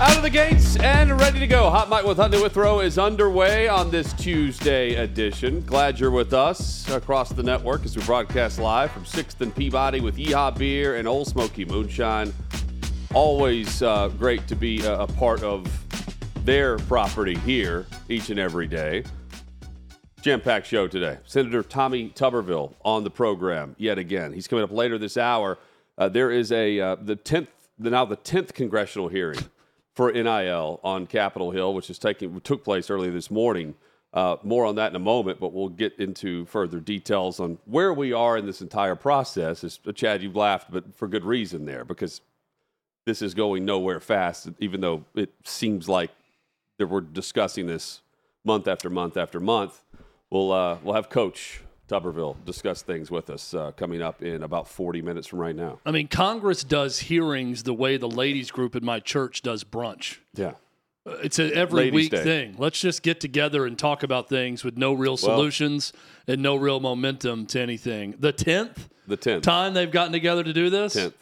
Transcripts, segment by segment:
Out of the gates and ready to go. Hot Mic with Hunter Withrow is underway on this Tuesday edition. Glad you're with us across the network as we broadcast live from 6th and Peabody with Yeehaw Beer and Ole Smoky Moonshine. Always uh, great to be a, a part of their property here each and every day. Jam packed show today. Senator Tommy Tuberville on the program yet again. He's coming up later this hour. Uh, there is a uh, the tenth, now the tenth congressional hearing for NIL on Capitol Hill, which is taking took place earlier this morning. Uh, more on that in a moment, but we'll get into further details on where we are in this entire process. As Chad, you've laughed, but for good reason there, because this is going nowhere fast. Even though it seems like that we're discussing this month after month after month, we'll uh, we'll have Coach Tuberville discuss things with us uh, coming up in about 40 minutes from right now. I mean, Congress does hearings the way the ladies group in my church does brunch. Yeah. Uh, It's an every Ladies' week Day. thing. Let's just get together and talk about things with no real solutions and no real momentum to anything. The 10th The 10th. time they've gotten together to do this? 10th.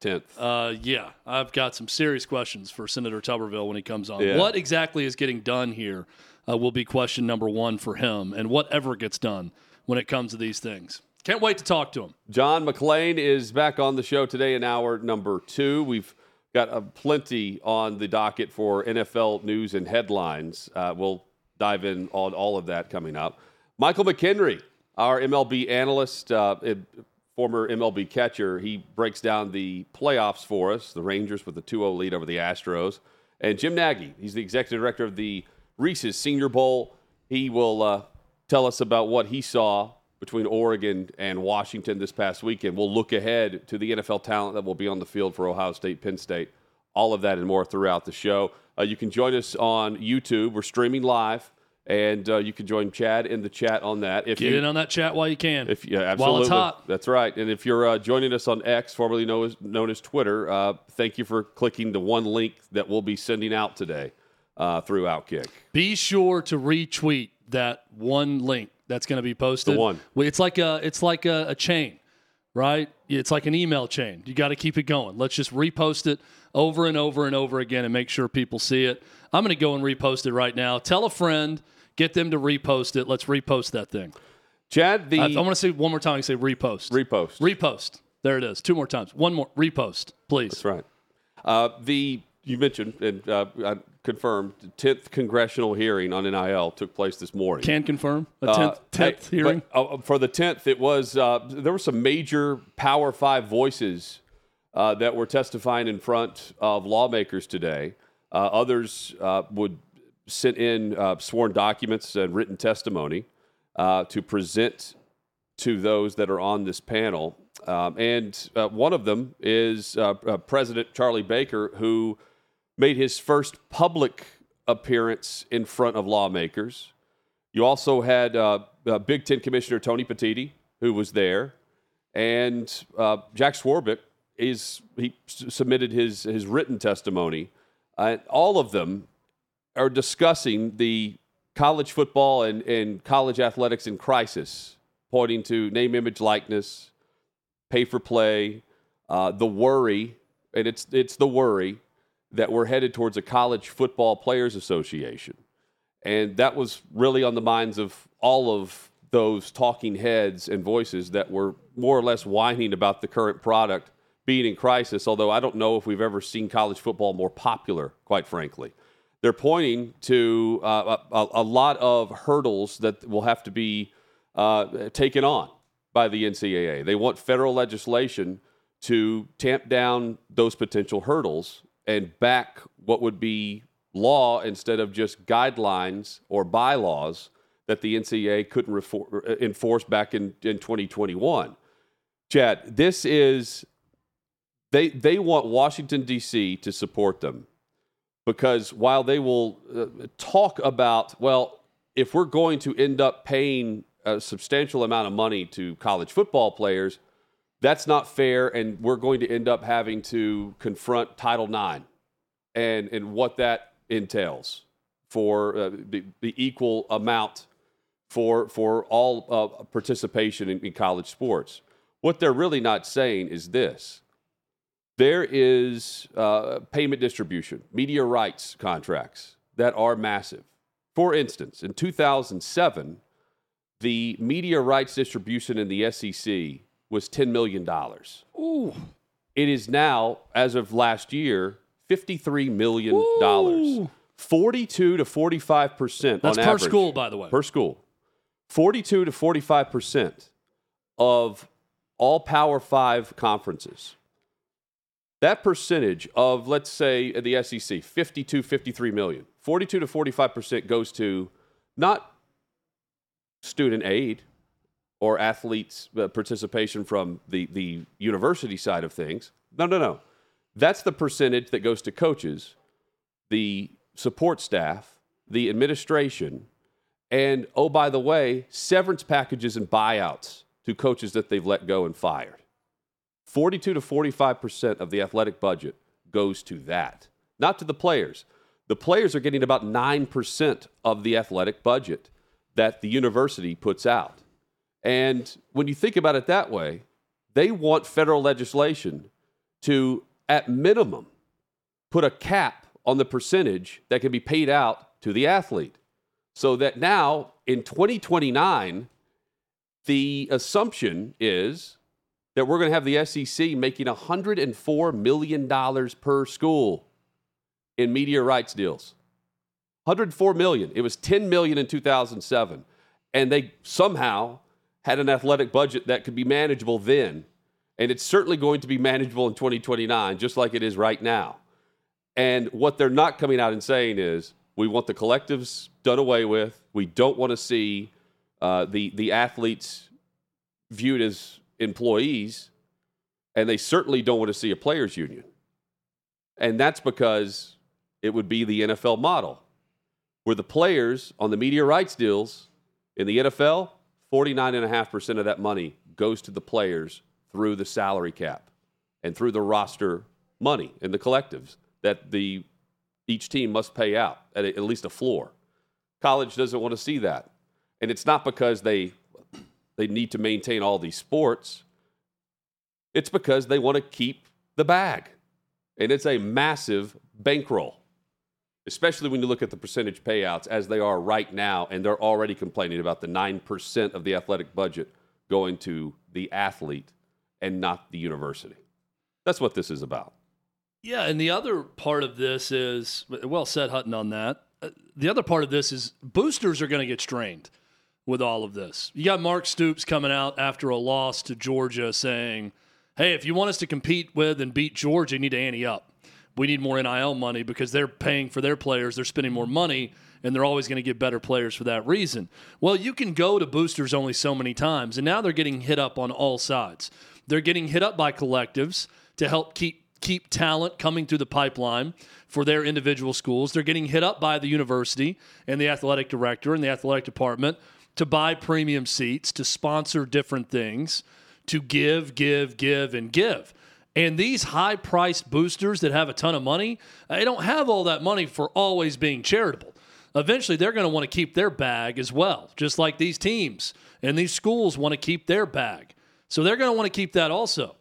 10th. Uh, yeah, I've got some serious questions for Senator Tuberville when he comes on. Yeah. What exactly is getting done here uh, will be question number one for him, and whatever gets done when it comes to these things. Can't wait to talk to him. John McClain is back on the show today in hour number two. We've got uh, plenty on the docket for NFL news and headlines. Uh, we'll dive in on all of that coming up. Michael McKenry, our MLB analyst, uh, eh, former MLB catcher, he breaks down the playoffs for us, the Rangers with the 2 0 lead over the Astros. And Jim Nagy, he's the executive director of the Reese's Senior Bowl. He will uh, tell us about what he saw between Oregon and Washington this past weekend. We'll look ahead to the NFL talent that will be on the field for Ohio State, Penn State, all of that and more throughout the show. Uh, you can join us on YouTube. We're streaming live, and uh, you can join Chad in the chat on that. If Get you, in on that chat while you can. if yeah, absolutely, While it's hot. that's right. And if you're uh, joining us on X, formerly known as, known as Twitter, uh, thank you for clicking the one link that we'll be sending out today uh, through Outkick. Be sure to retweet that one link that's going to be posted. The one. It's like a it's like a, a chain, right? It's like an email chain. You got to keep it going. Let's just repost it over and over and over again and make sure people see it. I'm going to go and repost it right now. Tell a friend, get them to repost it. Let's repost that thing. Chad, the I, I want to say one more time. I say repost. repost. repost. There it is. Two more times. One more. Repost, please. That's right. Uh, the you mentioned and uh, I confirmed tenth congressional hearing on NIL took place this morning. Can confirm a Uh, tenth tenth hey, hearing. but, uh, for the tenth, it was uh, there were some major Power Five voices uh, that were testifying in front of lawmakers today. Uh, others uh, would send in uh, sworn documents and written testimony uh, to present to those that are on this panel. Um, and uh, one of them is uh, uh, President Charlie Baker, who made his first public appearance in front of lawmakers. You also had uh, uh, Big Ten Commissioner Tony Petitti, who was there, and uh, Jack Swarbrick is he submitted his his written testimony. Uh, all of them are discussing the college football and, and college athletics in crisis, pointing to name, image, likeness, pay for play, uh, the worry, and it's it's the worry that we're headed towards a college football players association, and that was really on the minds of all of those talking heads and voices that were more or less whining about the current product being in crisis. Although I don't know if we've ever seen college football more popular, quite frankly they're pointing to uh, a, a lot of hurdles that will have to be uh, taken on by the NCAA. They want federal legislation to tamp down those potential hurdles and back what would be law instead of just guidelines or bylaws that the NCAA couldn't refor- enforce back in, in 2021. Chad, this is They they want Washington D.C. to support them because while they will uh, talk about well, if we're going to end up paying a substantial amount of money to college football players, that's not fair, and we're going to end up having to confront Title IX and and what that entails for uh, the, the equal amount for for all uh, participation in, in college sports. What they're really not saying is this: there is uh, payment distribution, media rights contracts that are massive. For instance, in 2007, the media rights distribution in the SEC was $10 million. Ooh. It is now, as of last year, $53 million. Ooh. 42 to 45% That's per average. school, by the way. Per school. 42 to 45% of all Power Five conferences. That percentage of, let's say, the SEC, 52, 53 million, 42 to 45% goes to not student aid or athletes' uh, participation from the, the university side of things. No, no, no. That's the percentage that goes to coaches, the support staff, the administration, and oh, by the way, severance packages and buyouts to coaches that they've let go and fired. 42 to 45% of the athletic budget goes to that, not to the players. The players are getting about 9% of the athletic budget that the university puts out. And when you think about it that way, they want federal legislation to, at minimum, put a cap on the percentage that can be paid out to the athlete. So that now in 2029, the assumption is that we're going to have the SEC making $104 million per school in media rights deals. 104 million. It was 10 million in 2007. And they somehow had an athletic budget that could be manageable then. And it's certainly going to be manageable in 2029, just like it is right now. And what they're not coming out and saying is, we want the collectives done away with. We don't want to see uh, the the athletes viewed as employees, and they certainly don't want to see a players' union. And that's because it would be the NFL model, where the players on the media rights deals in the NFL, 49.5% of that money goes to the players through the salary cap and through the roster money in the collectives that the each team must pay out at, a, at least a floor. College doesn't want to see that. And it's not because they they need to maintain all these sports. It's because they want to keep the bag. And it's a massive bankroll. Especially when you look at the percentage payouts as they are right now and they're already complaining about the 9% of the athletic budget going to the athlete and not the university. That's what this is about. Yeah, and the other part of this is well said, Hutton, on that. Uh, the other part of this is boosters are going to get strained with all of this. You got Mark Stoops coming out after a loss to Georgia saying, hey, if you want us to compete with and beat Georgia, you need to ante up. We need more NIL money because they're paying for their players, they're spending more money, and they're always going to get better players for that reason. Well, you can go to boosters only so many times, and now they're getting hit up on all sides. They're getting hit up by collectives to help keep keep talent coming through the pipeline for their individual schools. They're getting hit up by the university and the athletic director and the athletic department to buy premium seats, to sponsor different things, to give, give, give, and give. And these high priced boosters that have a ton of money, uh, they don't have all that money for always being charitable. Eventually, they're going to want to keep their bag as well, just like these teams and these schools want to keep their bag. So they're going to want to keep that also.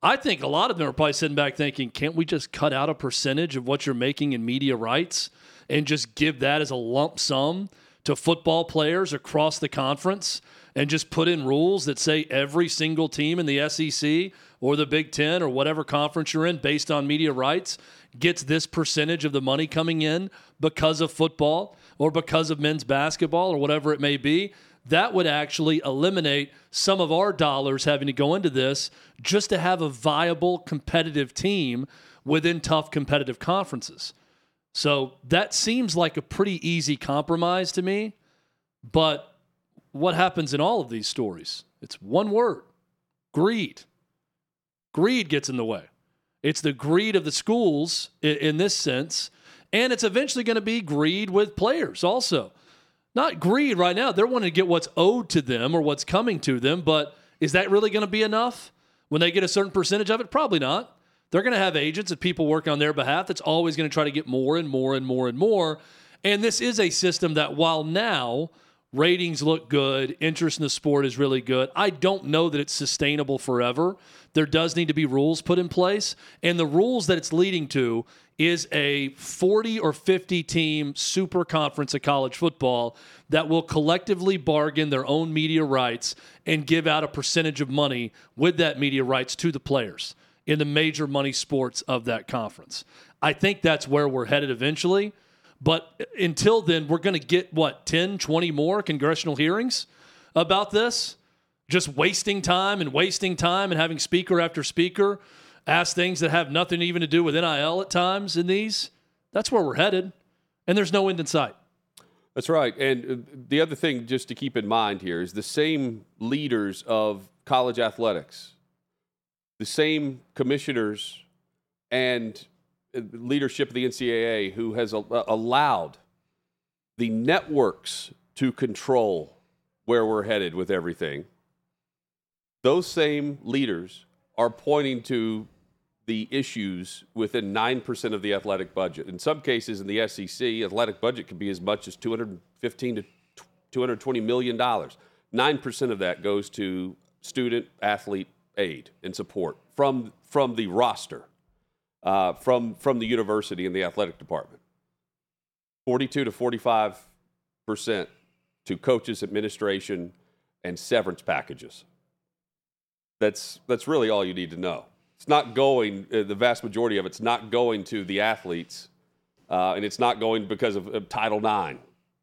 I think a lot of them are probably sitting back thinking, can't we just cut out a percentage of what you're making in media rights and just give that as a lump sum to football players across the conference and just put in rules that say every single team in the SEC or the Big Ten or whatever conference you're in based on media rights gets this percentage of the money coming in because of football or because of men's basketball or whatever it may be that would actually eliminate some of our dollars having to go into this just to have a viable competitive team within tough competitive conferences. So that seems like a pretty easy compromise to me. But what happens in all of these stories? It's one word greed. Greed gets in the way. It's the greed of the schools in, in this sense, and it's eventually going to be greed with players also. Not greed right now. They're wanting to get what's owed to them or what's coming to them, but is that really going to be enough when they get a certain percentage of it? Probably not. They're going to have agents and people working on their behalf that's always going to try to get more and more and more and more. And this is a system that, while now ratings look good, interest in the sport is really good, I don't know that it's sustainable forever. There does need to be rules put in place. And the rules that it's leading to is a 40 or 50 team super conference of college football that will collectively bargain their own media rights and give out a percentage of money with that media rights to the players in the major money sports of that conference. I think that's where we're headed eventually. But until then, we're going to get what, 10, 20 more congressional hearings about this? Just wasting time and wasting time and having speaker after speaker ask things that have nothing even to do with NIL at times in these. That's where we're headed. And there's no end in sight. That's right. And uh, the other thing just to keep in mind here is the same leaders of college athletics the same commissioners and leadership of the NCAA who has uh, allowed the networks to control where we're headed with everything. Those same leaders are pointing to the issues within 9% of the athletic budget. In some cases in the SEC, athletic budget can be as much as 215 to 220 million dollars. 9% of that goes to student athlete aid and support from from the roster, uh, from from the university and the athletic department. Forty-two to forty-five percent to coaches, administration, and severance packages. That's that's really all you need to know. It's not going. Uh, the vast majority of it's not going to the athletes, uh, and it's not going because of, of Title IX.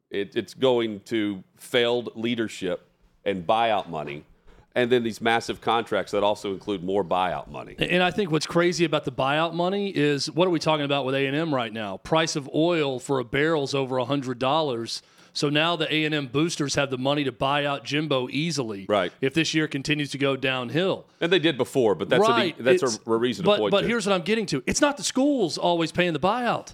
It, it's going to failed leadership and buyout money and then these massive contracts that also include more buyout money. And I think what's crazy about the buyout money is what are we talking about with A&M right now? Price of oil for a barrel is over $100. So now the A&M boosters have the money to buy out Jimbo easily. Right. If this year continues to go downhill. And they did before, but that's right. a, that's a, a reason but, point But to. here's what I'm getting to. It's not the schools always paying the buyout.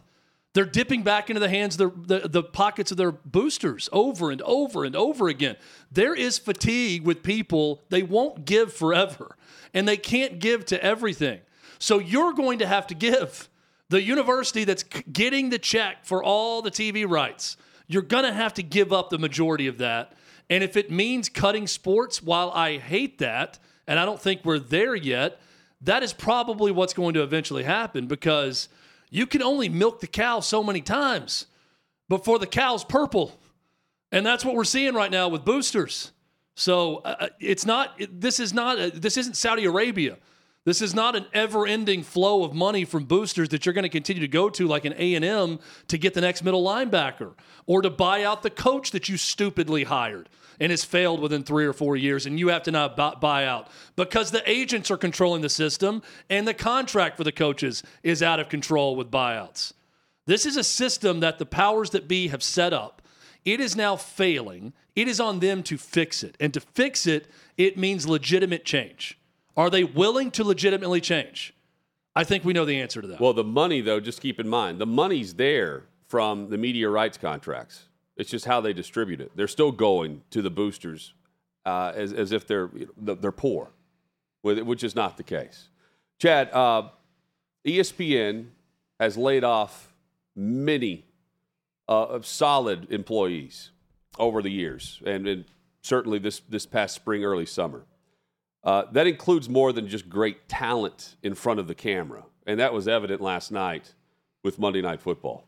They're dipping back into the hands their, the, the pockets of their boosters over and over and over again. There is fatigue with people. They won't give forever, and they can't give to everything. So you're going to have to give. The university that's getting the check for all the TV rights, you're going to have to give up the majority of that. And if it means cutting sports, while I hate that, and I don't think we're there yet, that is probably what's going to eventually happen because – you can only milk the cow so many times before the cow's purple. And that's what we're seeing right now with boosters. So uh, uh it's not, it, this is not, a, this isn't Saudi Arabia. This is not an ever-ending flow of money from boosters that you're going to continue to go to like an A&M to get the next middle linebacker or to buy out the coach that you stupidly hired and has failed within three or four years, and you have to now buy out because the agents are controlling the system and the contract for the coaches is out of control with buyouts. This is a system that the powers that be have set up. It is now failing. It is on them to fix it. And to fix it, it means legitimate change. Are they willing to legitimately change? I think we know the answer to that. Well, the money, though, just keep in mind the money's there from the media rights contracts. It's just how they distribute it. They're still going to the boosters uh, as, as if they're they're poor, which is not the case. Chad, uh, ESPN has laid off many uh, solid employees over the years, and, and, certainly this this past spring, early summer. Uh, that includes more than just great talent in front of the camera, and that was evident last night with Monday Night Football.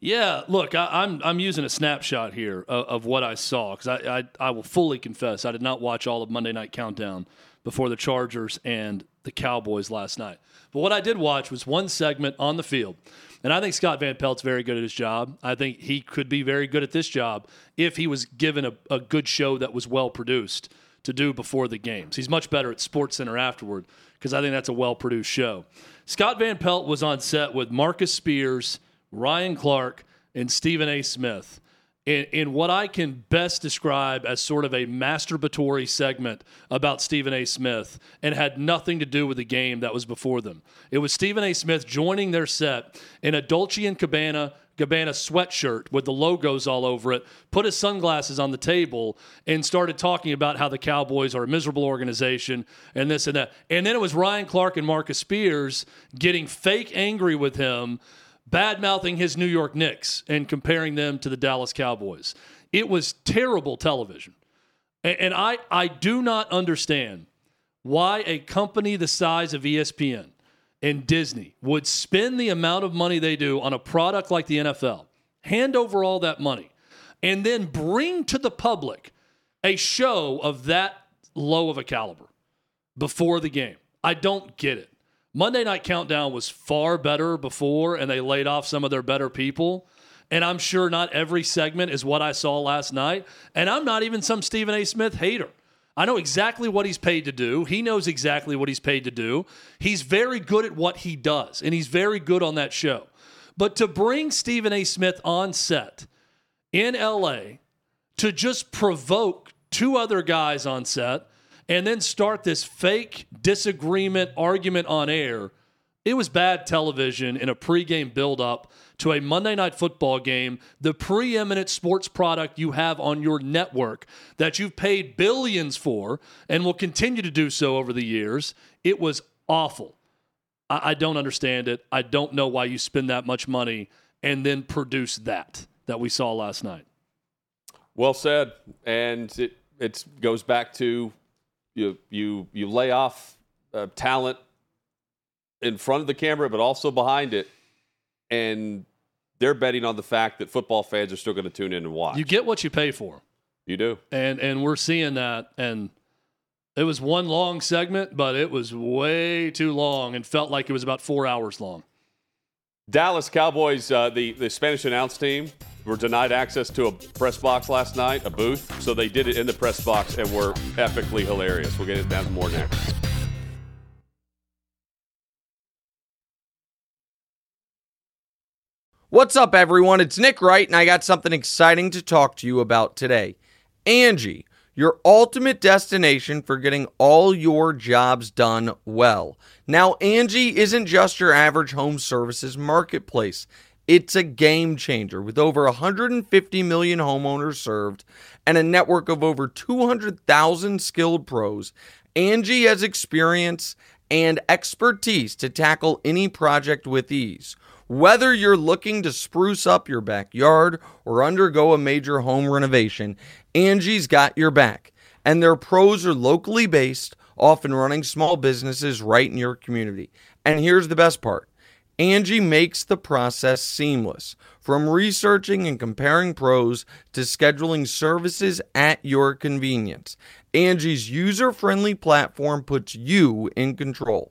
Yeah, look, I, am I'm, I'm using a snapshot here of, of what I saw because I, I, I will fully confess I did not watch all of Monday Night Countdown before the Chargers and the Cowboys last night. But what I did watch was one segment on the field, and I think Scott Van Pelt's very good at his job. I think he could be very good at this job if he was given a, a good show that was well produced to do before the games. He's much better at SportsCenter afterward because I think that's a well produced show. Scott Van Pelt was on set with Marcus Spears Ryan Clark, and Stephen A. Smith. in, in what I can best describe as sort of a masturbatory segment about Stephen A. Smith and had nothing to do with the game that was before them. It was Stephen A. Smith joining their set in a Dolce and Gabbana Gabbana sweatshirt with the logos all over it, put his sunglasses on the table, and started talking about how the Cowboys are a miserable organization and this and that. And then it was Ryan Clark and Marcus Spears getting fake angry with him bad mouthing his New York Knicks and comparing them to the Dallas Cowboys. It was terrible television. And I, I do not understand why a company the size of ESPN and Disney would spend the amount of money they do on a product like the NFL, hand over all that money, and then bring to the public a show of that low of a caliber before the game. I don't get it. Monday Night Countdown was far better before, and they laid off some of their better people. And I'm sure not every segment is what I saw last night. And I'm not even some Stephen A. Smith hater. I know exactly what he's paid to do. He knows exactly what he's paid to do. He's very good at what he does, and he's very good on that show. But to bring Stephen A. Smith on set in LA to just provoke two other guys on set and then start this fake disagreement argument on air. It was bad television in a pregame buildup to a Monday night football game, the preeminent sports product you have on your network that you've paid billions for and will continue to do so over the years. It was awful. I, I don't understand it. I don't know why you spend that much money and then produce that that we saw last night. Well said. And it it goes back to you you you lay off uh, talent in front of the camera, but also behind it, and they're betting on the fact that football fans are still going to tune in and watch. You get what you pay for. You do, and and we're seeing that. And it was one long segment, but it was way too long and felt like it was about four hours long. Dallas Cowboys, uh, the the Spanish announce team were denied access to a press box last night, a booth. So they did it in the press box and were epically hilarious. We'll get into that more next. What's up, everyone? It's Nick Wright, and I got something exciting to talk to you about today. Angie, your ultimate destination for getting all your jobs done well. Now, Angie isn't just your average home services marketplace. It's a game changer with over 150 million homeowners served and a network of over 200,000 skilled pros. Angie has experience and expertise to tackle any project with ease. Whether you're looking to spruce up your backyard or undergo a major home renovation, Angie's got your back. And their pros are locally based, often running small businesses right in your community. And here's the best part Angie makes the process seamless. From researching and comparing pros to scheduling services at your convenience. Angie's user friendly platform puts you in control.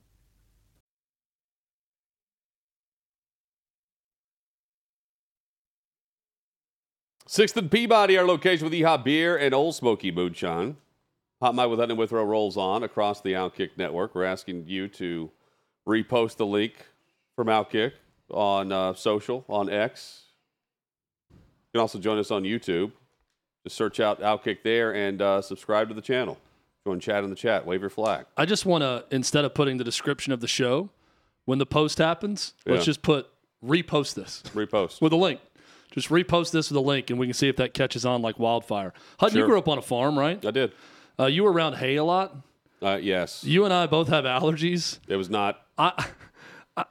Sixth and Peabody, our location with Yeehaw Beer and Ole Smoky Moonshine. Hot Mic with Hutton and Withrow rolls on across the Outkick Network. We're asking you to repost the link from Outkick on uh, social, on X. You can also join us on YouTube. Just search out Outkick there and uh, subscribe to the channel. Join chat in the chat. Wave your flag. I just want to, instead of putting the description of the show, when the post happens, yeah. let's just put repost this. Repost. with a link. Just repost this with a link, and we can see if that catches on like wildfire. Hutton, sure. you grew up on a farm, right? I did. Uh, you were around hay a lot. Uh, yes. You and I both have allergies. It was not. I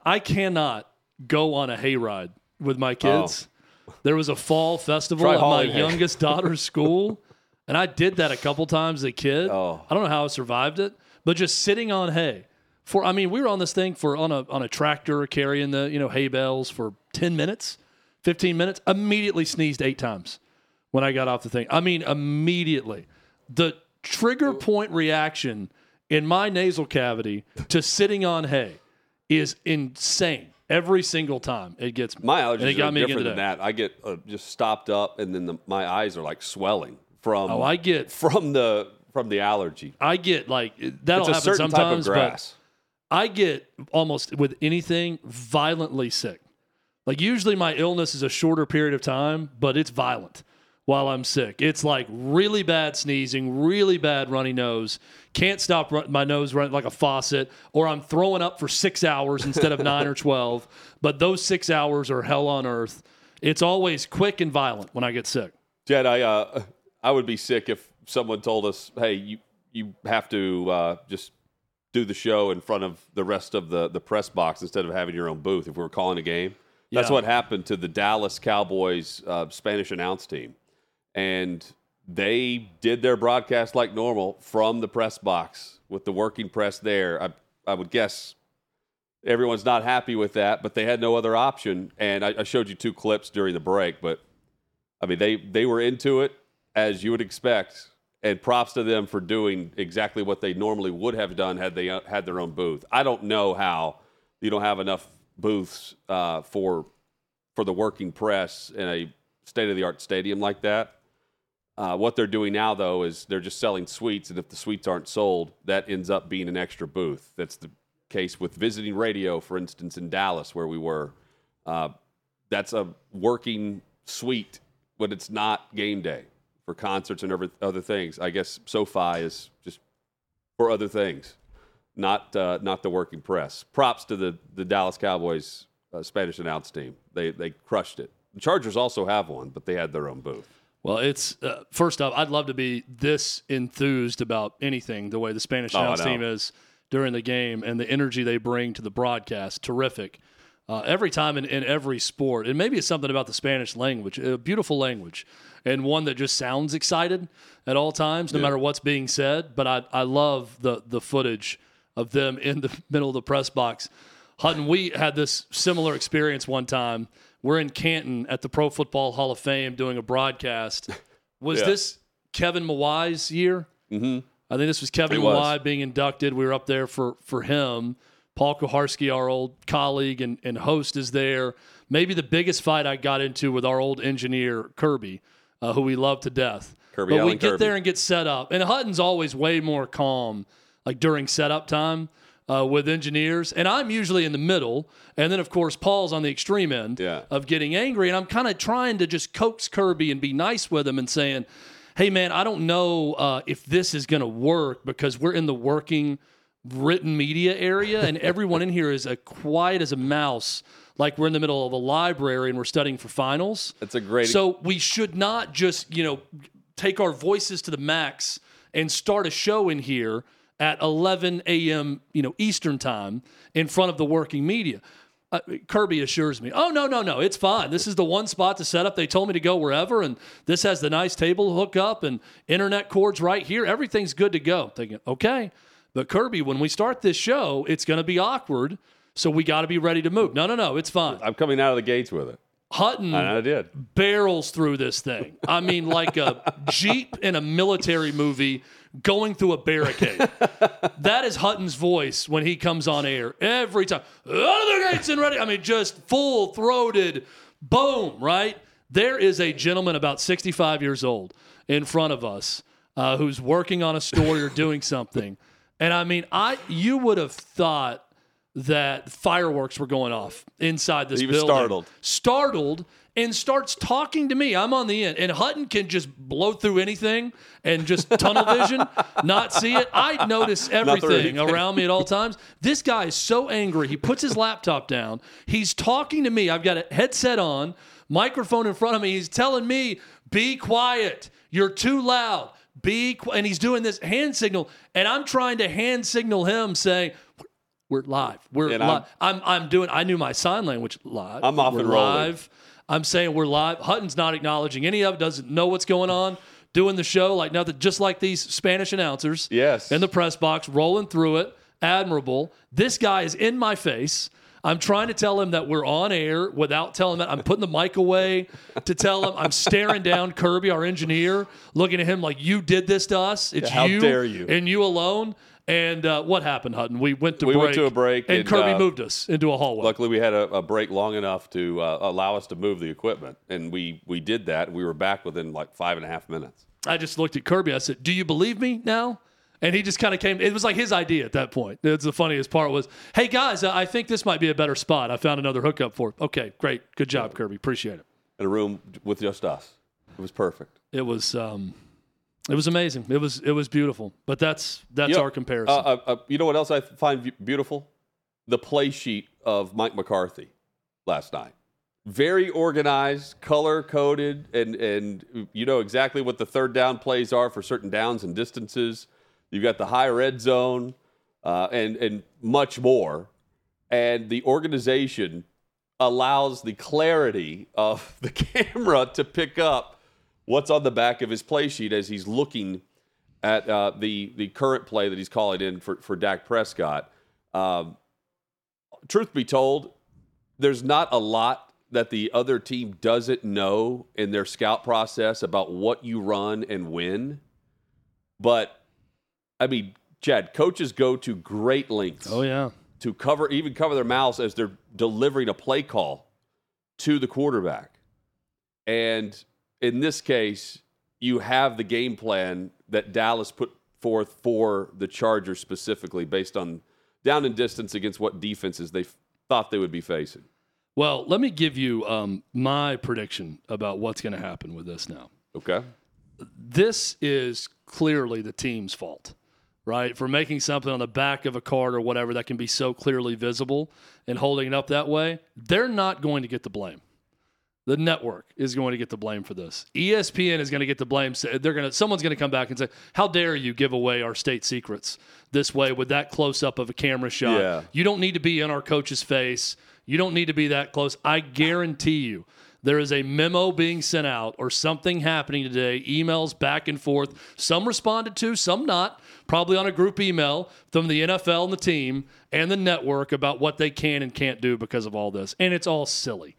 I cannot go on a hayride with my kids. Oh. There was a fall festival Try at my youngest daughter's school, and I did that a couple times as a kid. Oh. I don't know how I survived it, but just sitting on hay. For I mean, we were on this thing for on a on a tractor carrying the you know hay bales for ten minutes, fifteen minutes. Immediately sneezed eight times when I got off the thing. I mean, immediately the trigger point reaction in my nasal cavity to sitting on hay is insane. Every single time it gets me. My And it allergies got are me different than that. I get uh, just stopped up, and then the, my eyes are like swelling from Oh, I get from the from the allergy. I get like that'll it's a happen certain sometimes, type of but grass. I get almost with anything violently sick. Like usually my illness is a shorter period of time, but it's violent while I'm sick. It's like really bad sneezing, really bad runny nose. Can't stop run- my nose running like a faucet, or I'm throwing up for six hours instead of nine or 12. But those six hours are hell on earth. It's always quick and violent when I get sick. Jed, I uh, I would be sick if someone told us, "Hey, you you have to uh, just do the show in front of the rest of the the press box instead of having your own booth." If we were calling a game, that's Yeah. what happened to the Dallas Cowboys uh, Spanish announce team, and they did their broadcast like normal from the press box with the working press there. I I would guess everyone's not happy with that, but they had no other option. And I, I showed you two clips during the break, but I mean, they they were into it as you would expect, and props to them for doing exactly what they normally would have done had they uh, had their own booth. I don't know how you don't have enough booths uh, for for the working press in a state of the art stadium like that. Uh, what they're doing now, though, is they're just selling suites, and if the suites aren't sold, that ends up being an extra booth. That's the case with visiting radio, for instance, in Dallas, where we were. Uh, that's a working suite but it's not game day for concerts and other, other things. I guess SoFi is just for other things, not uh, not the working press. Props to the the Dallas Cowboys uh, Spanish announce team. They they crushed it. The Chargers also have one, but they had their own booth. Well, it's uh, first off, I'd love to be this enthused about anything the way the Spanish Oh, announce team is during the game and the energy they bring to the broadcast. Terrific. Uh, every time in, in every sport, and maybe it's something about the Spanish language, a beautiful language, and one that just sounds excited at all times, no matter what's being said. But I, I love the the footage of them in the middle of the press box. Hutton, we had this similar experience one time. We're in Canton at the Pro Football Hall of Fame doing a broadcast. Was Yeah. this Kevin Mawae's year? Mm-hmm. I think this was Kevin It was. Mawae being inducted. We were up there for for him. Paul Kuharsky, our old colleague and, and host, is there. Maybe the biggest fight I got into with our old engineer Kirby, uh, who we love to death. Kirby but we get Kirby. there and get set up, and Hutton's always way more calm, like during setup time uh, with engineers, and I'm usually in the middle, and then of course Paul's on the extreme end Yeah. of getting angry, and I'm kind of trying to just coax Kirby and be nice with him and saying, "Hey man, I don't know uh, if this is going to work because we're in the working written media area, and everyone in here is as quiet as a mouse." Like we're in the middle of a library and we're studying for finals. That's a great- So we should not just, you know, take our voices to the max and start a show in here at 11 a.m., you know, Eastern time in front of the working media. Uh, Kirby assures me, "Oh no, no, no, it's fine. This is the one spot to set up. They told me to go wherever, and this has the nice table hookup and internet cords right here. Everything's good to go." I'm thinking, okay, but Kirby, when we start this show, it's going to be awkward, so we got to be ready to move. No, no, no, it's fine. I'm coming out of the gates with it. Hutton I did. barrels through this thing. I mean, like a Jeep in a military movie going through a barricade. That is Hutton's voice when he comes on air every time. Out of the gates and ready. I mean, just full throated, boom, right? There is a gentleman about 65 years old in front of us uh, who's working on a story or doing something. And I mean, I you would have thought that fireworks were going off inside this He was building startled. startled and starts talking to me. I'm on the end, and Hutton can just blow through anything and just tunnel vision, not see it. I notice everything around me at all times. This guy is so angry. He puts his laptop down. He's talking to me. I've got a headset on, microphone in front of me. He's telling me, "Be quiet. You're too loud." Be qu-, and he's doing this hand signal, and I'm trying to hand signal him, saying, "We're live. We're And live." I'm I'm doing. I knew my sign language live. I'm off We're and rolling. live. I'm saying we're live. Hutton's not acknowledging any of it. Doesn't know what's going on. Doing the show like nothing. Just like these Spanish announcers. Yes. In the press box, rolling through it. Admirable. This guy is in my face. I'm trying to tell him that we're on air without telling him that. I'm putting the mic away to tell him. I'm staring down Kirby, our engineer, looking at him like you did this to us. It's How you dare you." and you alone. And uh, what happened, Hutton? We went to We break. went to a break, and, and, Kirby uh, moved us into a hallway. Luckily, we had a, a break long enough to uh, allow us to move the equipment, and we we did that. We were back within like five and a half minutes. I just looked at Kirby. I said, "Do you believe me now?" And he just kind of came. It was like his idea at that point. It's the funniest part was, "Hey guys, I think this might be a better spot. I found another hookup for it." Okay, great, good job, Kirby. Appreciate it. In a room with just us, it was perfect. It was, um, it was amazing. It was, it was beautiful. But that's that's You know, our comparison. Uh, uh, uh, you know what else I find beautiful? The play sheet of Mike McCarthy last night. Very organized, color coded, and and you know exactly what the third down plays are for certain downs and distances. You've got the high red zone, uh, and and much more. And the organization allows the clarity of the camera to pick up what's on the back of his play sheet as he's looking at uh, the the current play that he's calling in for for Dak Prescott. Um, truth be told, there's not a lot that the other team doesn't know in their scout process about what you run and when. But I mean, Chad, coaches go to great lengths oh yeah, to cover even cover their mouths as they're delivering a play call to the quarterback. And in this case, you have the game plan that Dallas put forth for the Chargers specifically based on down and distance against what defenses they f- thought they would be facing. Well, let me give you um, my prediction about what's going to happen with this now. Okay? This is clearly the team's fault, right? For making something on the back of a card or whatever that can be so clearly visible and holding it up that way. They're not going to get the blame. The network is going to get the blame for this. ESPN is going to get the blame. They're going to someone's going to come back and say, "How dare you give away our state secrets this way with that close up of a camera shot? Yeah. You don't need to be in our coach's face. You don't need to be that close. I guarantee you." There is a memo being sent out or something happening today, emails back and forth. Some responded to, some not, probably on a group email from the NFL and the team and the network about what they can and can't do because of all this. And it's all silly.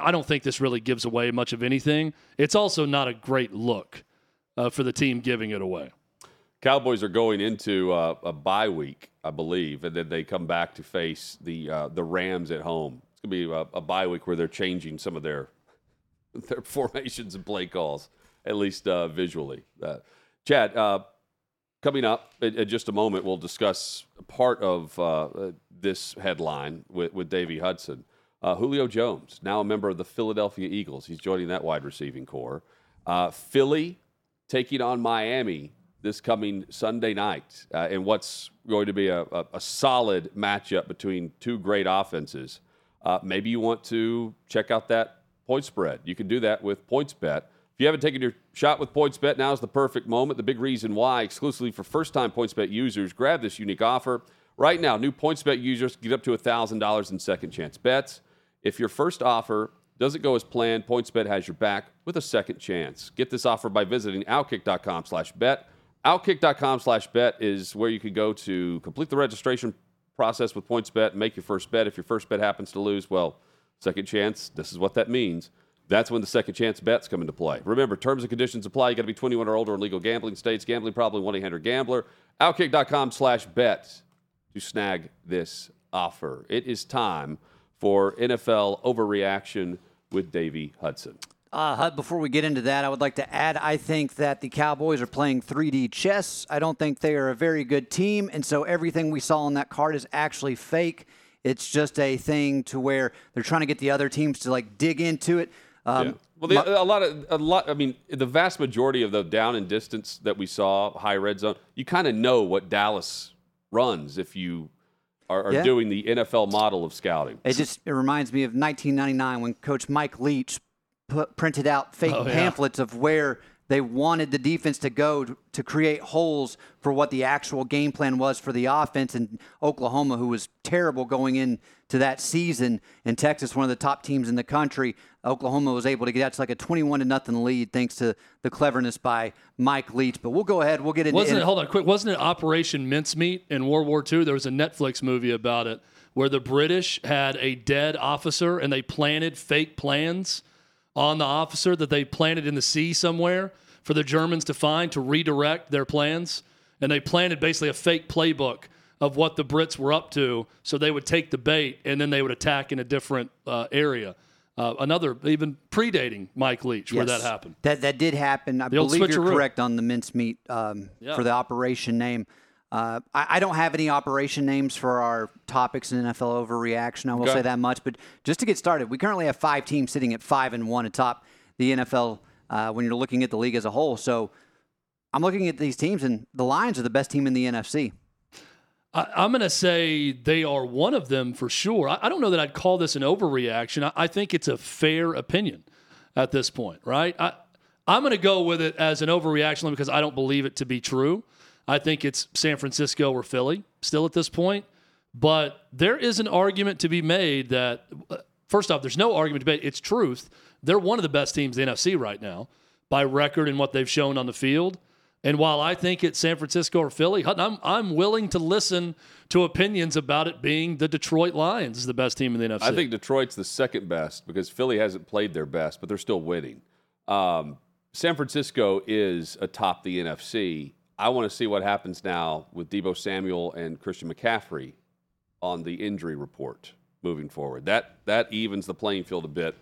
I don't think this really gives away much of anything. It's also not a great look uh, for the team giving it away. Cowboys are going into uh, a bye week, I believe, and then they come back to face the uh, the Rams at home. It's to be a, a bye week where they're changing some of their their formations and play calls, at least uh, visually. Uh, Chad, uh, coming up in, in just a moment, we'll discuss part of this headline with, with Davey Hudson. Uh, Julio Jones, now a member of the Philadelphia Eagles, he's joining that wide receiving corps. Uh, Philly taking on Miami this coming Sunday night uh, in what's going to be a, a, a solid matchup between two great offenses. Uh, maybe you want to check out that point spread. You can do that with PointsBet. If you haven't taken your shot with PointsBet, now is the perfect moment. The big reason why, exclusively for first-time PointsBet users, grab this unique offer. Right now, new PointsBet users get up to $1,000 in second chance bets. If your first offer doesn't go as planned, PointsBet has your back with a second chance. Get this offer by visiting outkick.com slash bet. Outkick.com slash bet is where you can go to complete the registration process with PointsBet and make your first bet. If your first bet happens to lose, well, second chance, this is what that means. That's when the second chance bets come into play. Remember, terms and conditions apply. You got to be 21 or older in legal gambling states. Gambling problem, 1-800-GAMBLER. Outkick.com slash bet to snag this offer. It is time for NFL overreaction with Davey Hudson. Uh, Hud, before we get into that, I would like to add I think that the Cowboys are playing 3D chess. I don't think they are a very good team. And so everything we saw on that card is actually fake. It's just a thing to where they're trying to get the other teams to like dig into it. Um, Yeah. Well, the, a lot of a lot. I mean, the vast majority of the down and distance that we saw, high red zone, you kind of know what Dallas runs if you are, are Yeah. doing the NFL model of scouting. It just it reminds me of 1999 when Coach Mike Leach put, printed out fake Oh, yeah. pamphlets of where they wanted the defense to go to, to create holes for what the actual game plan was for the offense. And Oklahoma, who was terrible going into that season, and Texas, one of the top teams in the country, Oklahoma was able to get out to like a 21 to nothing lead thanks to the cleverness by Mike Leach. But we'll go ahead. We'll get into Wasn't it? Hold on, quick. Wasn't it Operation Mincemeat in World War II? There was a Netflix movie about it where the British had a dead officer and they planted fake plans on the officer that they planted in the sea somewhere for the Germans to find to redirect their plans. and they planted basically a fake playbook of what the Brits were up to, so they would take the bait and then they would attack in a different uh, area. Uh, another even predating Mike Leach where that happened. That that did happen. I The believe you're correct on the mincemeat um, Yeah. for the operation name. Uh, I, I don't have any operation names for our topics in NFL overreaction. I will Okay. say that much. But just to get started, we currently have five teams sitting at five and one atop the NFL uh, when you're looking at the league as a whole. So I'm looking at these teams, and the Lions are the best team in the NFC. I, I'm going to say they are one of them for sure. I, I don't know that I'd call this an overreaction. I, I think it's a fair opinion at this point, right? I, I'm going to go with it as an overreaction because I don't believe it to be true. I think it's San Francisco or Philly still at this point. But there is an argument to be made that, uh, first off, there's no argument to be made. It's truth. They're one of the best teams in the NFC right now by record and what they've shown on the field. And while I think it's San Francisco or Philly, I'm, I'm willing to listen to opinions about it being the Detroit Lions is the best team in the NFC. I think Detroit's the second best because Philly hasn't played their best, but they're still winning. Um, San Francisco is atop the NFC. I want to see what happens now with Deebo Samuel and Christian McCaffrey on the injury report moving forward. That that evens the playing field a bit.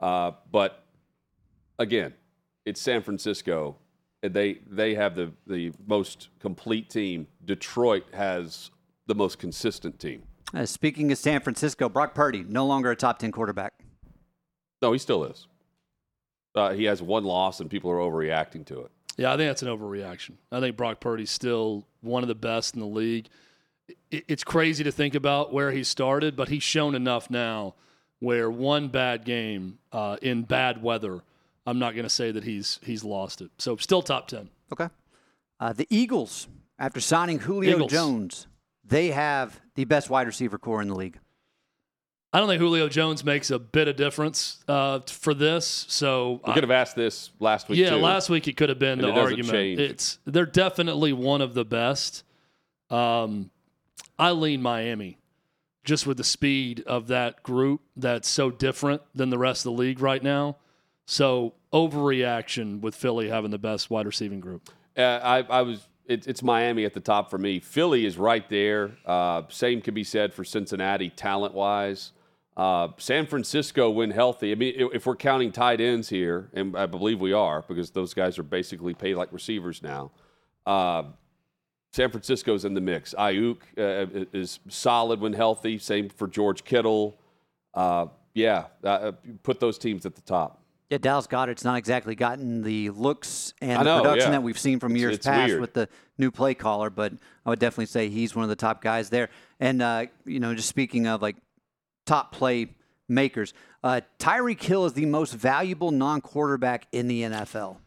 Uh, but again, it's San Francisco. And They they have the the most complete team. Detroit has the most consistent team. Uh, speaking of San Francisco, Brock Purdy no longer a top ten quarterback. No, he still is. Uh, he has one loss, and people are overreacting to it. Yeah, I think that's an overreaction. I think Brock Purdy's still one of the best in the league. It's crazy to think about where he started, but he's shown enough now where one bad game uh, in bad weather, I'm not going to say that he's he's lost it. So still top 10. Okay. Uh, the Eagles, after signing Julio Eagles. Jones, they have the best wide receiver corps in the league. I don't think Julio Jones makes a bit of difference uh, for this. So We I- could have asked this last week. yeah, too. last week it could have been And the it argument. change. It's they're definitely one of the best. Um, I lean Miami, just with the speed of that group that's so different than the rest of the league right now. So overreaction with Philly having the best wide receiving group. Uh, I, I was. It, it's Miami at the top for me. Philly is right there. Uh, same can be said for Cincinnati, talent wise. Uh, San Francisco, when healthy. I mean, if, we're counting tight ends here, and I believe we are, because those guys are basically paid like receivers now. Uh, San Francisco's in the mix. Aiyuk uh, is solid when healthy. Same for George Kittle. Uh, yeah, uh, put those teams at the top. Yeah, Dallas Goedert's not exactly gotten the looks and I the know, production yeah. that we've seen from years it's past weird. with the new play caller, but I would definitely say he's one of the top guys there. And uh, you know, just speaking of like top play makers, uh, Tyreek Hill is the most valuable non-quarterback in the NFL.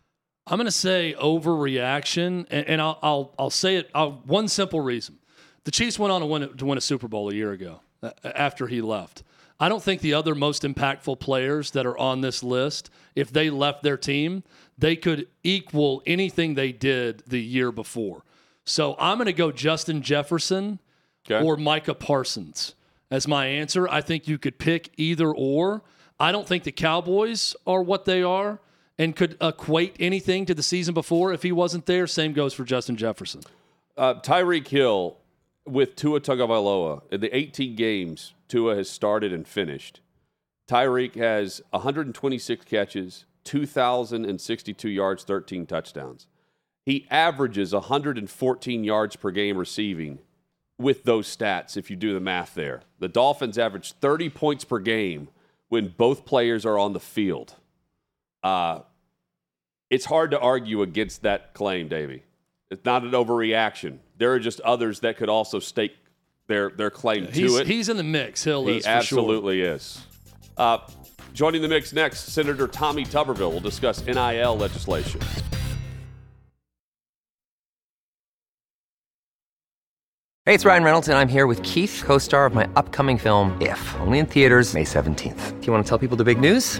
I'm going to say overreaction, and, and I'll, I'll I'll say it. I'll, one simple reason: the Chiefs went on to win to win a Super Bowl a year ago uh, after he left. I don't think the other most impactful players that are on this list, if they left their team, they could equal anything they did the year before. So I'm going to go Justin Jefferson Okay. or Micah Parsons as my answer. I think you could pick either or. I don't think the Cowboys are what they are and could equate anything to the season before if he wasn't there. Same goes for Justin Jefferson. Uh, Tyreek Hill with Tua Tagovailoa in the 18 games Tua has started and finished. Tyreek has 126 catches, 2,062 yards, 13 touchdowns. He averages 114 yards per game receiving with those stats, if you do the math there. The Dolphins average 30 points per game when both players are on the field. Uh, it's hard to argue against that claim, Davey. It's not an overreaction. There are just others that could also stake their, their claim He's, to it. he's in the mix. Hill He is for sure. absolutely is. Uh, joining the mix next, Senator Tommy Tuberville will discuss NIL legislation. Hey, it's Ryan Reynolds, and I'm here with Keith, co star of my upcoming film, If, only in theaters, May 17th. Do you want to tell people the big news?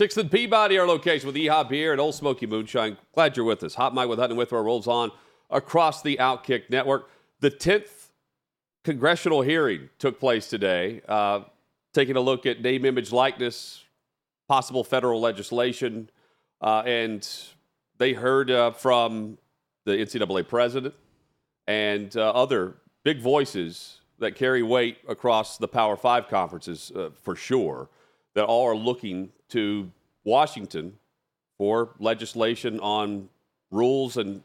Sixth and Peabody, our location with Yeehaw Beer and Ole Smoky Moonshine. Glad you're with us. Hot Mic with Hutton and Withrow rolls on across the Outkick Network. The 10th congressional hearing took place today, uh, taking a look at name, image, likeness, possible federal legislation, uh, and they heard uh, from the NCAA president and uh, other big voices that carry weight across the Power Five conferences uh, for sure that all are looking to Washington for legislation on rules and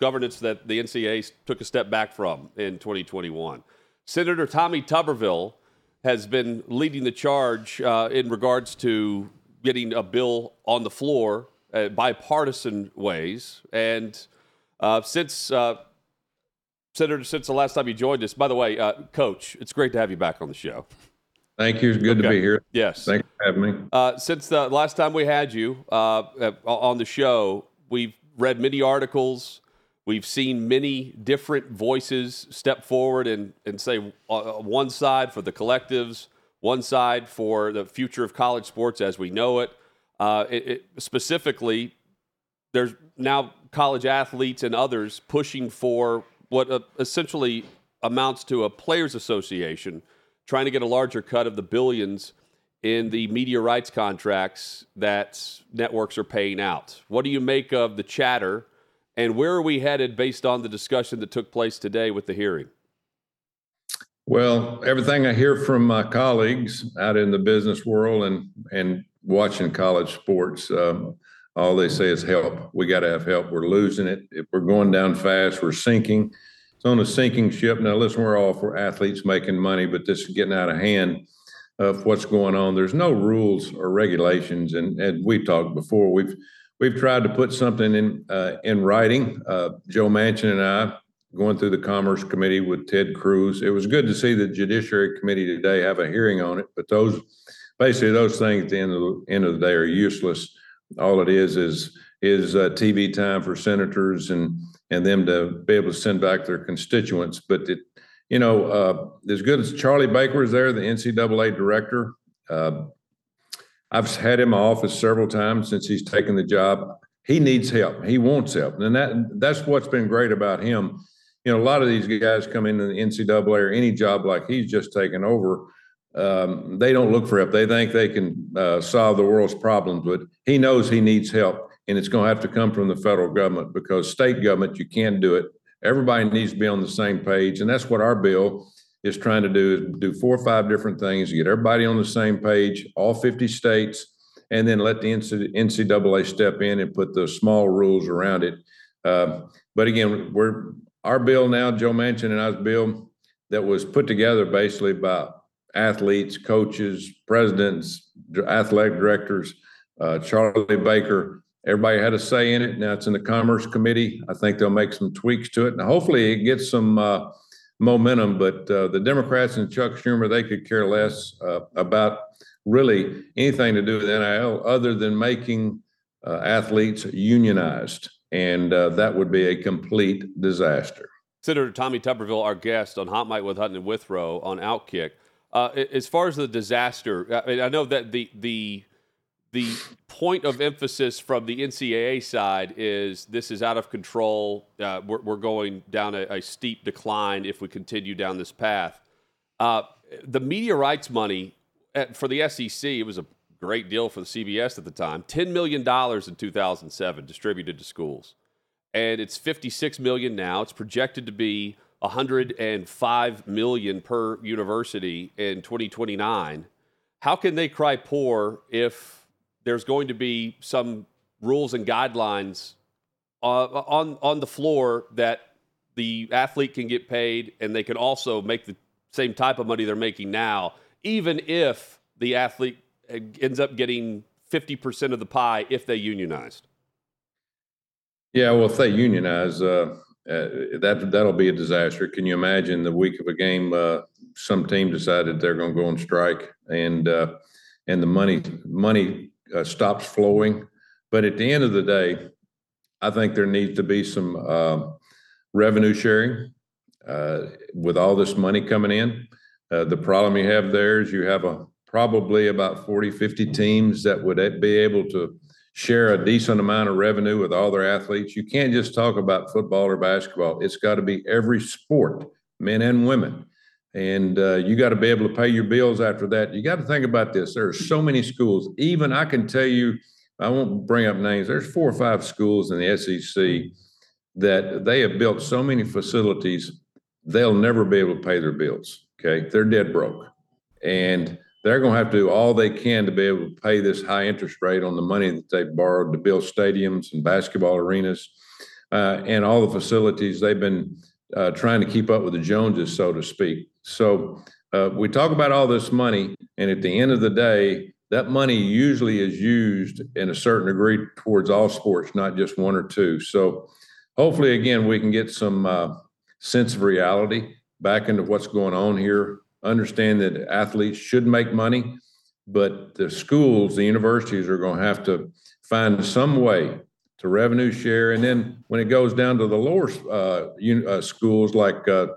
governance that the NCAA took a step back from in 2021. Senator Tommy Tuberville has been leading the charge uh, in regards to getting a bill on the floor uh, bipartisan ways. And uh, since uh, Senator, since the last time you joined us, by the way, uh, Coach, it's great to have you back on the show. Thank you. It's good to be here. Yes. Thanks for having me. Uh, since the last time we had you uh, uh, on the show, we've read many articles. We've seen many different voices step forward and, and say uh, one side for the collectives, one side for the future of college sports as we know it. Uh, it, it specifically, there's now college athletes and others pushing for what uh, essentially amounts to a players' association, trying to get a larger cut of the billions in the media rights contracts that networks are paying out. What do you make of the chatter, and where are we headed based on the discussion that took place today with the hearing? Well, everything I hear from my colleagues out in the business world and and watching college sports, um, all they say is help. We got to have help. We're losing it. If we're going down fast, we're sinking. It's on a sinking ship. Now, listen, we're all for athletes making money, but this is getting out of hand of what's going on. There's no rules or regulations, and and we talked before. We've we've tried to put something in uh, in writing. Uh, Joe Manchin and I going through the Commerce Committee with Ted Cruz. It was good to see the Judiciary Committee today have a hearing on it, but those basically those things at the end of the end of the day are useless. All it is is is uh, TV time for senators and and them to be able to send back their constituents. But it, you know, uh, as good as Charlie Baker is there, the NCAA director. Uh, I've had him in my office several times since he's taken the job. He needs help. He wants help, and that that's what's been great about him. You know, a lot of these guys come into the NCAA or any job like he's just taken over. Um, they don't look for help. They think they can uh, solve the world's problems, but he knows he needs help, and it's going to have to come from the federal government because state government you can't do it. Everybody needs to be on the same page, and that's what our bill is trying to do: is do four or five different things, get everybody on the same page, all 50 states, and then let the NCAA step in and put the small rules around it. Uh, but again, we're our bill now, Joe Manchin and I's bill, that was put together basically by athletes, coaches, presidents, athletic directors, uh, Charlie Baker. Everybody had a say in it. Now it's in the Commerce Committee. I think they'll make some tweaks to it, and hopefully it gets some uh, momentum. But uh, the Democrats and Chuck Schumer, they could care less uh, about really anything to do with NIL other than making uh, athletes unionized, and uh, that would be a complete disaster. Senator Tommy Tuberville, our guest on Hot Mic with Hutton and Withrow on Outkick. Uh, as far as the disaster, I, mean, I know that the the the point of emphasis from the NCAA side is this is out of control. Uh, we're, we're going down a, a, steep decline if we continue down this path. Uh, the media rights money at, for the SEC, it was a great deal for the CBS at the time. $10 million in 2007 distributed to schools. And it's 56 million now. It's projected to be 105 million per university in 2029. How can they cry poor if there's going to be some rules and guidelines uh, on on the floor that the athlete can get paid and they can also make the same type of money they're making now, even if the athlete ends up getting 50% of the pie if they unionized? Yeah, well, if they unionize, uh, uh, that that'll be a disaster. Can you imagine the week of a game, uh, some team decided they're going to go on strike, and uh, and the money money uh, stops flowing. But at the end of the day, I think there needs to be some uh, revenue sharing uh, with all this money coming in. the problem you have there is you have a probably about 40, 50 teams that would be able to share a decent amount of revenue with all their athletes. You can't just talk about football or basketball. It's got to be every sport, men and women. And uh, you got to be able to pay your bills after that. You got to think about this. There are so many schools. Even I can tell you, I won't bring up names. There's four or five schools in the SEC that they have built so many facilities, they'll never be able to pay their bills. Okay. They're dead broke. And they're going to have to do all they can to be able to pay this high interest rate on the money that they borrowed to build stadiums and basketball arenas uh, and all the facilities they've been uh, trying to keep up with the Joneses, so to speak. So uh, we talk about all this money, and at the end of the day, that money usually is used in a certain degree towards all sports, not just one or two. So hopefully, again, we can get some uh, sense of reality back into what's going on here understand that athletes should make money, but the schools, the universities are going to have to find some way to revenue share. And then when it goes down to the lower uh, uh, schools like uh,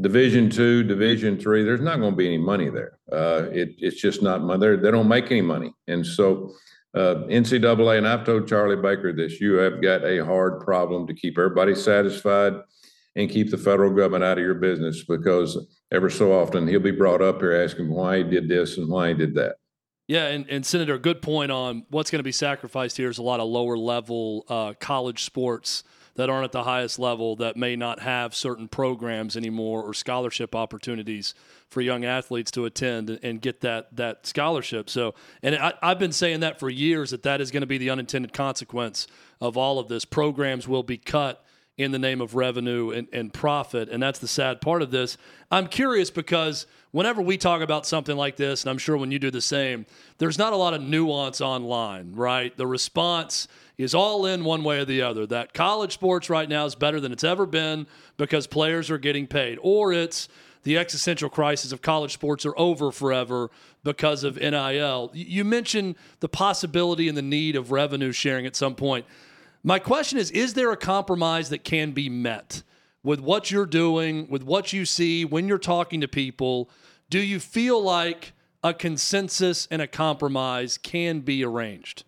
Division two, Division three, there's not going to be any money there. Uh, it, it's just not money. They don't make any money. And so uh, NCAA, and I've told Charlie Baker this, you have got a hard problem to keep everybody satisfied and keep the federal government out of your business because ever so often he'll be brought up here asking why he did this and why he did that. Yeah, and, and Senator, good point on what's going to be sacrificed here is a lot of lower level uh, college sports that aren't at the highest level that may not have certain programs anymore or scholarship opportunities for young athletes to attend and get that that scholarship. So, and I, I've been saying that for years that that is going to be the unintended consequence of all of this. Programs will be cut in the name of revenue and, and profit. And that's the sad part of this. I'm curious because whenever we talk about something like this, and I'm sure when you do the same, there's not a lot of nuance online, right? The response is all in one way or the other that college sports right now is better than it's ever been because players are getting paid, or it's the existential crisis of college sports are over forever because of NIL. You mentioned the possibility and the need of revenue sharing at some point. My question is Is there a compromise that can be met with what you're doing, with what you see when you're talking to people? Do you feel like a consensus and a compromise can be arranged?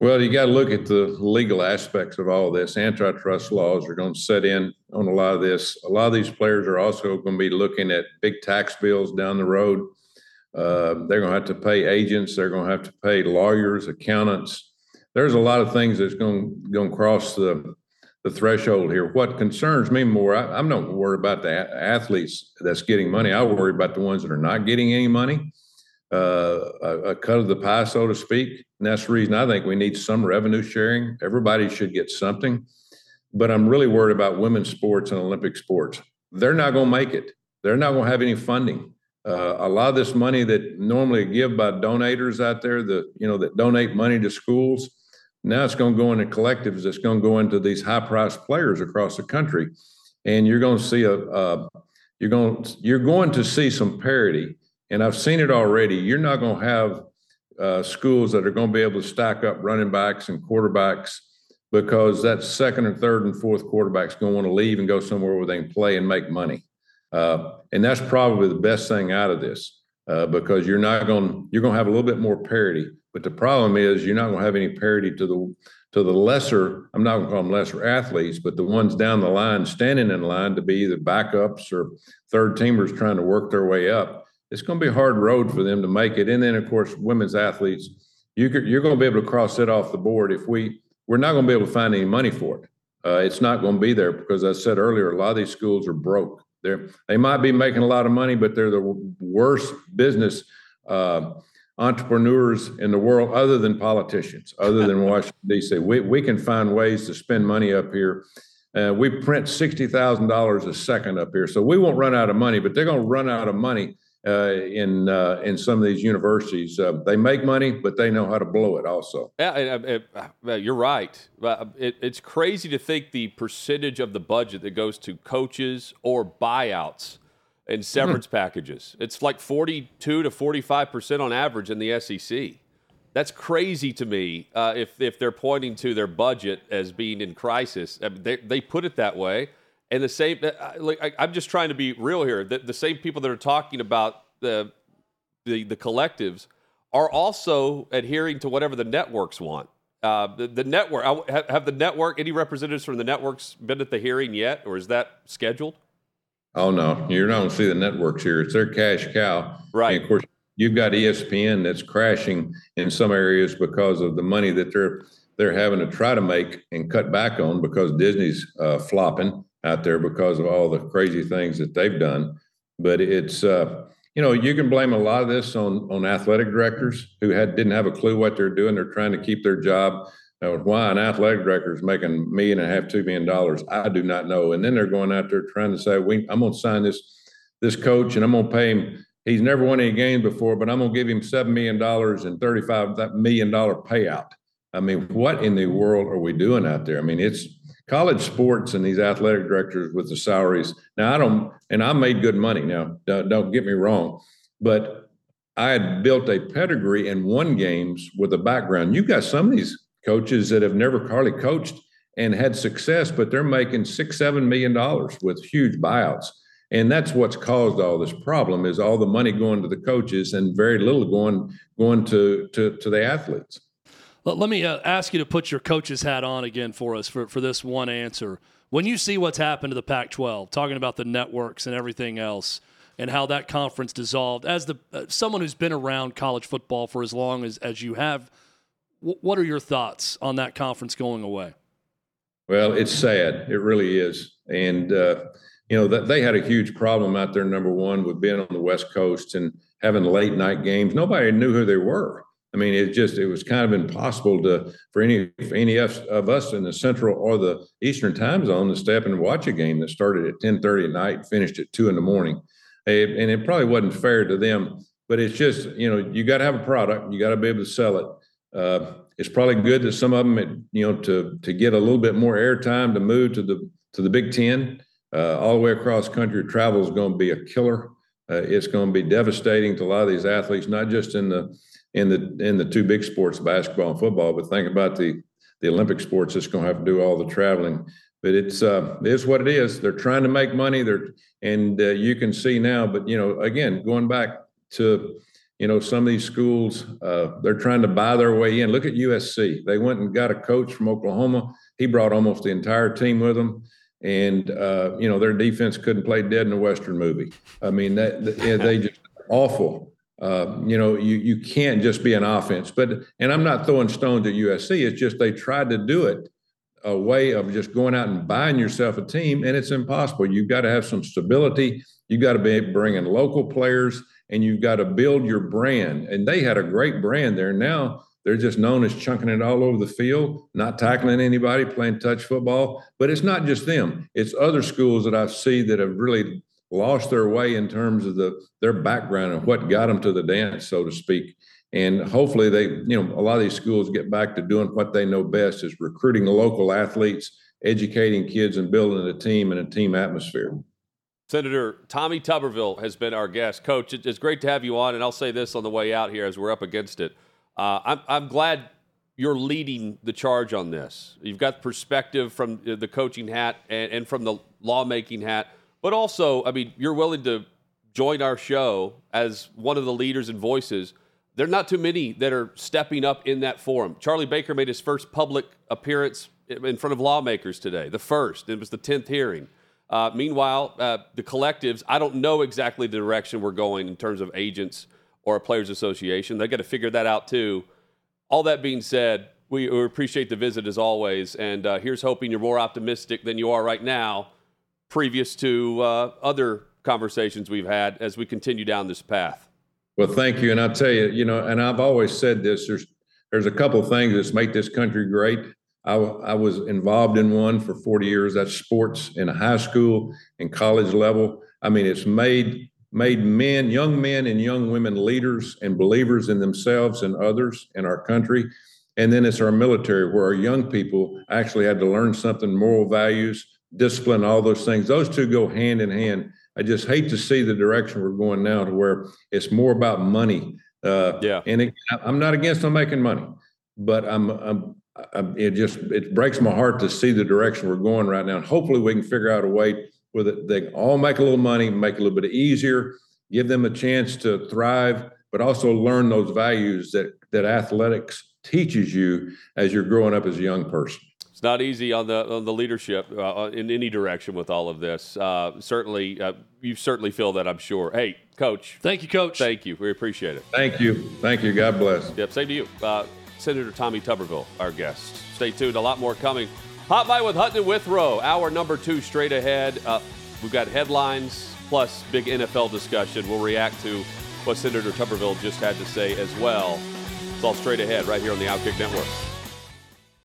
Well, you got to look at the legal aspects of all this. Antitrust laws are going to set in on a lot of this. A lot of these players are also going to be looking at big tax bills down the road. Uh, they're going to have to pay agents. They're going to have to pay lawyers, accountants, there's a lot of things that's going going to cross the the threshold here. What concerns me more, I, am not worried about the athletes that's getting money. I worry about the ones that are not getting any money, uh, a, cut of the pie, so to speak. And that's the reason I think we need some revenue sharing. Everybody should get something. But I'm really worried about women's sports and Olympic sports. They're not going to make it. They're not going to have any funding. Uh, a lot of this money that normally give by donators out there, the you know that donate money to schools, now it's going to go into collectives. It's going to go into these high-priced players across the country, and you're going to see a, a you're going you're going to see some parity. And I've seen it already. You're not going to have uh, schools that are going to be able to stack up running backs and quarterbacks because that second and third and fourth quarterback's going to want to leave and go somewhere where they can play and make money. Uh, and that's probably the best thing out of this uh, because you're not going you're going to have a little bit more parity. But the problem is you're not going to have any parity to the to the lesser. I'm not going to call them lesser athletes, but the ones down the line standing in line to be either backups or third teamers trying to work their way up. It's going to be a hard road for them to make it. And then of course, women's athletes, you you're going to be able to cross it off the board if we we're not going to be able to find any money for it. Uh, it's not going to be there because I said earlier, a lot of these schools are broke. They're they might be making a lot of money, but they're the worst business. Uh, entrepreneurs in the world other than politicians, other than Washington, D.C. We, we can find ways to spend money up here. Uh, we print $60,000 a second up here. So we won't run out of money, but they're going to run out of money uh, in uh, in some of these universities. Uh, they make money, but they know how to blow it also. Yeah, it, it, you're right. It, it's crazy to think the percentage of the budget that goes to coaches or buyouts and severance mm-hmm. packages. It's like 42 to 45 percent on average in the SEC. That's crazy to me. Uh, if if they're pointing to their budget as being in crisis, they they put it that way. And the same, uh, like I, am just trying to be real here. The, the same people that are talking about the, the the collectives are also adhering to whatever the networks want. Uh, the, the network have, have the network any representatives from the networks been at the hearing yet, or is that scheduled? Oh no, you're not going to see the networks here. It's their cash cow. Right. And of course, you've got ESPN that's crashing in some areas because of the money that they're they're having to try to make and cut back on because Disney's uh, flopping out there because of all the crazy things that they've done. But it's uh, you know you can blame a lot of this on on athletic directors who had didn't have a clue what they're doing. They're trying to keep their job. Now, why an athletic director is making a million and a half, two million dollars, I do not know. And then they're going out there trying to say, "We, I'm going to sign this this coach, and I'm going to pay him. He's never won any games before, but I'm going to give him seven million dollars and thirty-five million dollar payout." I mean, what in the world are we doing out there? I mean, it's college sports and these athletic directors with the salaries. Now I don't, and I made good money. Now don't, don't get me wrong, but I had built a pedigree and won games with a background. You've got some of these coaches that have never hardly coached and had success, but they're making six, seven million dollars with huge buyouts. And that's what's caused all this problem is all the money going to the coaches and very little going going to to, to the athletes. Let me uh, ask you to put your coach's hat on again for us for, for this one answer. When you see what's happened to the Pac 12, talking about the networks and everything else, and how that conference dissolved, as the uh, someone who's been around college football for as long as, as you have, w- what are your thoughts on that conference going away? Well, it's sad. It really is. And, uh, you know, they had a huge problem out there, number one, with being on the West Coast and having late night games. Nobody knew who they were. I mean, it just it was kind of impossible to for any for any of us in the central or the eastern time zone to step and watch a game that started at ten thirty at night, finished at two in the morning, and it probably wasn't fair to them. But it's just you know you got to have a product, you got to be able to sell it. Uh, it's probably good that some of them, you know, to to get a little bit more airtime to move to the to the Big Ten, uh, all the way across country. Travel is going to be a killer. Uh, it's going to be devastating to a lot of these athletes, not just in the in the in the two big sports, basketball and football. But think about the the Olympic sports that's going to have to do all the traveling. But it's uh, it's what it is. They're trying to make money. They're and uh, you can see now. But you know, again, going back to you know some of these schools, uh, they're trying to buy their way in. Look at USC. They went and got a coach from Oklahoma. He brought almost the entire team with him and uh, you know their defense couldn't play dead in a western movie. I mean that they just awful. Uh, you know, you you can't just be an offense. But and I'm not throwing stones at USC. It's just they tried to do it a way of just going out and buying yourself a team, and it's impossible. You've got to have some stability. You've got to be bringing local players, and you've got to build your brand. And they had a great brand there. Now they're just known as chunking it all over the field, not tackling anybody, playing touch football. But it's not just them; it's other schools that I see that have really lost their way in terms of the their background and what got them to the dance, so to speak. And hopefully, they, you know, a lot of these schools get back to doing what they know best: is recruiting local athletes, educating kids, and building a team and a team atmosphere. Senator Tommy Tuberville has been our guest. Coach, it's great to have you on. And I'll say this on the way out here as we're up against it. Uh, I'm, I'm glad you're leading the charge on this. You've got perspective from the coaching hat and, and from the lawmaking hat. But also, I mean, you're willing to join our show as one of the leaders and voices. There are not too many that are stepping up in that forum. Charlie Baker made his first public appearance in front of lawmakers today, the first. It was the 10th hearing. Uh, meanwhile, uh, the collectives, I don't know exactly the direction we're going in terms of agents or a players' association. They got to figure that out too. All that being said, we, we appreciate the visit as always. And uh, here's hoping you're more optimistic than you are right now previous to uh, other conversations we've had as we continue down this path. Well, thank you. And I'll tell you, you know, and I've always said this there's, there's a couple of things that make this country great. I, I was involved in one for 40 years. That's sports in high school and college level. I mean, it's made made men, young men and young women leaders and believers in themselves and others in our country. And then it's our military, where our young people actually had to learn something, moral values, discipline, all those things. Those two go hand in hand. I just hate to see the direction we're going now to where it's more about money. Uh, yeah. And it, I'm not against them making money, but I'm, I'm, I'm, it just it breaks my heart to see the direction we're going right now. And hopefully we can figure out a way where they can all make a little money, make it a little bit easier, give them a chance to thrive, but also learn those values that that athletics teaches you as you're growing up as a young person. It's not easy on the on the leadership uh, in any direction with all of this. Uh, certainly, uh, you certainly feel that. I'm sure. Hey, Coach. Thank you, Coach. Thank you. We appreciate it. Thank you. Thank you. God bless. Yep. Same to you, uh, Senator Tommy Tuberville, our guest. Stay tuned. A lot more coming. Hot Mic with Hutton and Withrow. Hour number two straight ahead. Uh, we've got headlines plus big NFL discussion. We'll react to what Senator Tuberville just had to say as well. It's all straight ahead right here on the Outkick Network.